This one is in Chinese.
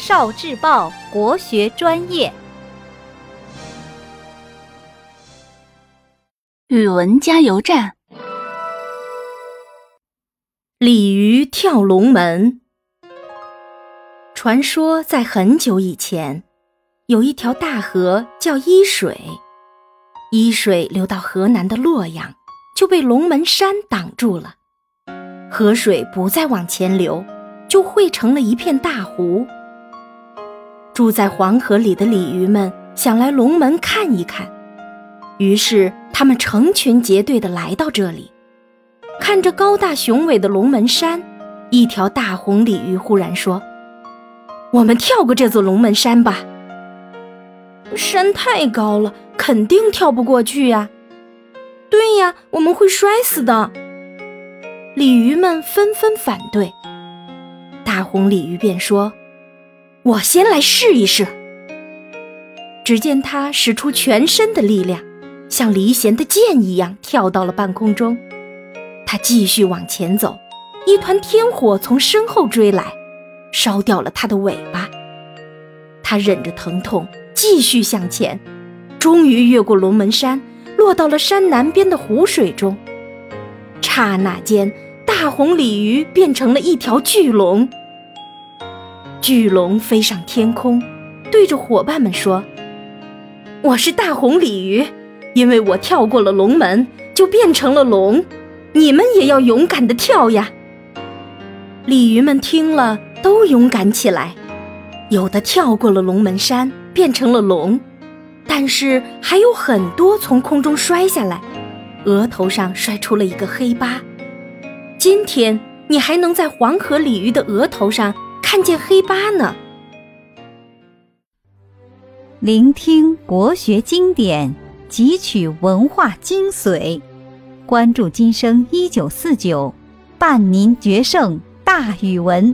少智报国学专业，语文加油站。鲤鱼跳龙门。传说在很久以前，有一条大河叫伊水，伊水流到河南的洛阳，就被龙门山挡住了，河水不再往前流，就汇成了一片大湖。住在黄河里的鲤鱼们想来龙门看一看，于是他们成群结队地来到这里。看着高大雄伟的龙门山，一条大红鲤鱼忽然说：“我们跳过这座龙门山吧。”山太高了，肯定跳不过去呀。对呀，我们会摔死的。鲤鱼们纷纷反对。大红鲤鱼便说。我先来试一试。只见他使出全身的力量，像离弦的箭一样跳到了半空中。他继续往前走，一团天火从身后追来，烧掉了他的尾巴。他忍着疼痛继续向前，终于越过龙门山，落到了山南边的湖水中。刹那间，大红鲤鱼变成了一条巨龙。巨龙飞上天空，对着伙伴们说：“我是大红鲤鱼，因为我跳过了龙门，就变成了龙。你们也要勇敢地跳呀！”鲤鱼们听了，都勇敢起来，有的跳过了龙门山，变成了龙，但是还有很多从空中摔下来，额头上摔出了一个黑疤。今天，你还能在黄河鲤鱼的额头上。看见黑八呢。聆听国学经典，汲取文化精髓，关注今生一九四九，伴您决胜大语文。